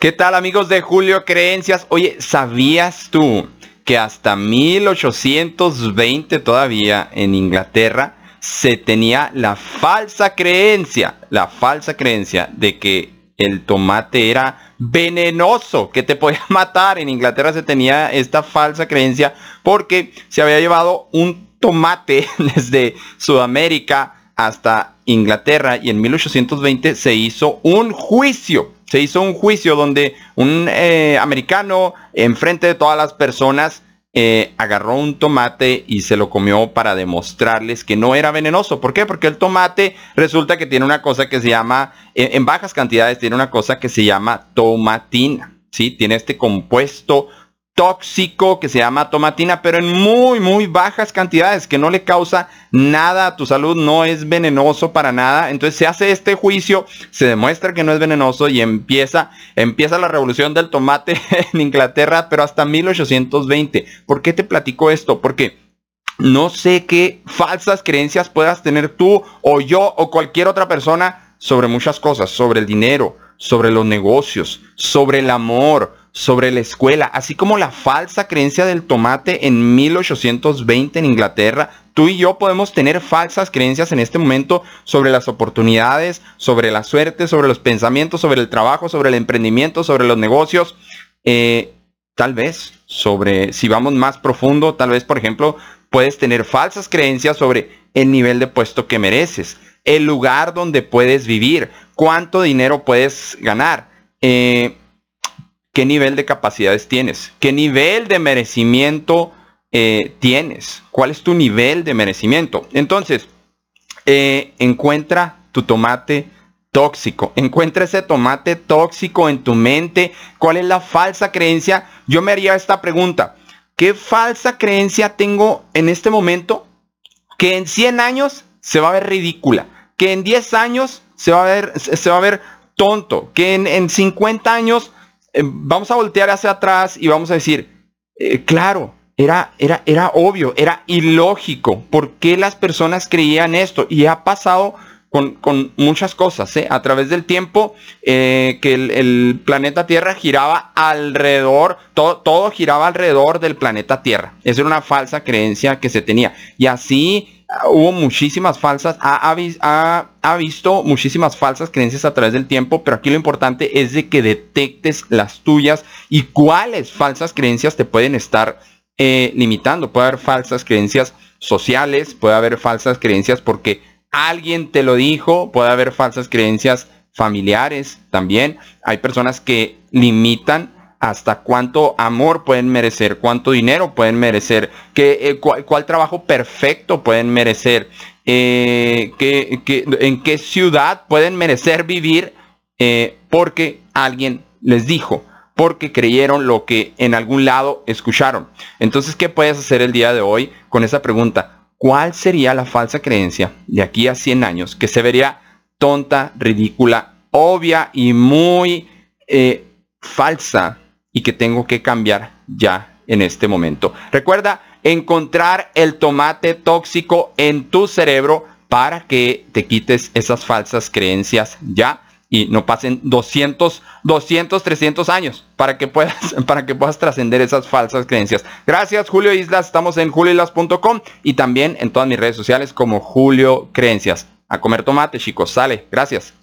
¿Qué tal amigos de Julio Creencias? Oye, ¿sabías tú que hasta 1820 todavía en Inglaterra se tenía la falsa creencia, la falsa creencia de que el tomate era venenoso, que te podía matar. En Inglaterra se tenía esta falsa creencia porque se había llevado un tomate desde Sudamérica hasta Inglaterra y en 1820 se hizo un juicio. Se hizo un juicio donde un eh, americano enfrente de todas las personas eh, agarró un tomate y se lo comió para demostrarles que no era venenoso. ¿Por qué? Porque el tomate resulta que tiene una cosa que se llama, en bajas cantidades, tiene una cosa que se llama tomatina. ¿sí? Tiene este compuesto tóxico que se llama tomatina, pero en muy, muy bajas cantidades, que no le causa nada a tu salud, no es venenoso para nada. Entonces se hace este juicio, se demuestra que no es venenoso y empieza, empieza la revolución del tomate en Inglaterra, pero hasta 1820. ¿Por qué te platico esto? Porque no sé qué falsas creencias puedas tener tú o yo o cualquier otra persona sobre muchas cosas, sobre el dinero, sobre los negocios, sobre el amor, sobre la escuela, así como la falsa creencia del tomate en 1820 en Inglaterra. Tú y yo podemos tener falsas creencias en este momento sobre las oportunidades, sobre la suerte, sobre los pensamientos, sobre el trabajo, sobre el emprendimiento, sobre los negocios. Eh, tal vez sobre, si vamos más profundo, tal vez, por ejemplo, puedes tener falsas creencias sobre el nivel de puesto que mereces, el lugar donde puedes vivir, cuánto dinero puedes ganar. Eh, qué nivel de capacidades tienes, qué nivel de merecimiento eh, tienes, cuál es tu nivel de merecimiento. Entonces, eh, encuentra tu tomate tóxico, encuentra ese tomate tóxico en tu mente, cuál es la falsa creencia. Yo me haría esta pregunta, ¿qué falsa creencia tengo en este momento que en 100 años se va a ver ridícula? Que en 10 años se va a ver, se va a ver tonto, que en, en 50 años eh, vamos a voltear hacia atrás y vamos a decir, eh, claro, era, era, era obvio, era ilógico. ¿Por qué las personas creían esto? Y ha pasado con, muchas cosas. ¿eh? A través del tiempo que el, planeta Tierra giraba alrededor, todo, todo giraba alrededor del planeta Tierra. Esa era una falsa creencia que se tenía. Y así hubo muchísimas falsas, ha, ha, visto muchísimas falsas creencias a través del tiempo, pero aquí lo importante es de que detectes las tuyas y cuáles falsas creencias te pueden estar eh, limitando. Puede haber falsas creencias sociales, puede haber falsas creencias porque alguien te lo dijo, puede haber falsas creencias familiares también. Hay personas que limitan hasta cuánto amor pueden merecer, cuánto dinero pueden merecer, qué, eh, cuál, trabajo perfecto pueden merecer, eh, en qué ciudad pueden merecer vivir eh, porque alguien les dijo, porque creyeron lo que en algún lado escucharon. Entonces, ¿qué puedes hacer el día de hoy con esa pregunta? ¿Cuál sería la falsa creencia de aquí a 100 años que se vería tonta, ridícula, obvia y muy falsa y que tengo que cambiar ya en este momento. Recuerda encontrar el tomate tóxico en tu cerebro para que te quites esas falsas creencias ya y no pasen 200, 200, 300 años para que puedas, para que puedas trascender esas falsas creencias. Gracias Julio Islas, estamos en julioislas.com y también en todas mis redes sociales como Julio Creencias. A comer tomate chicos, sale, gracias.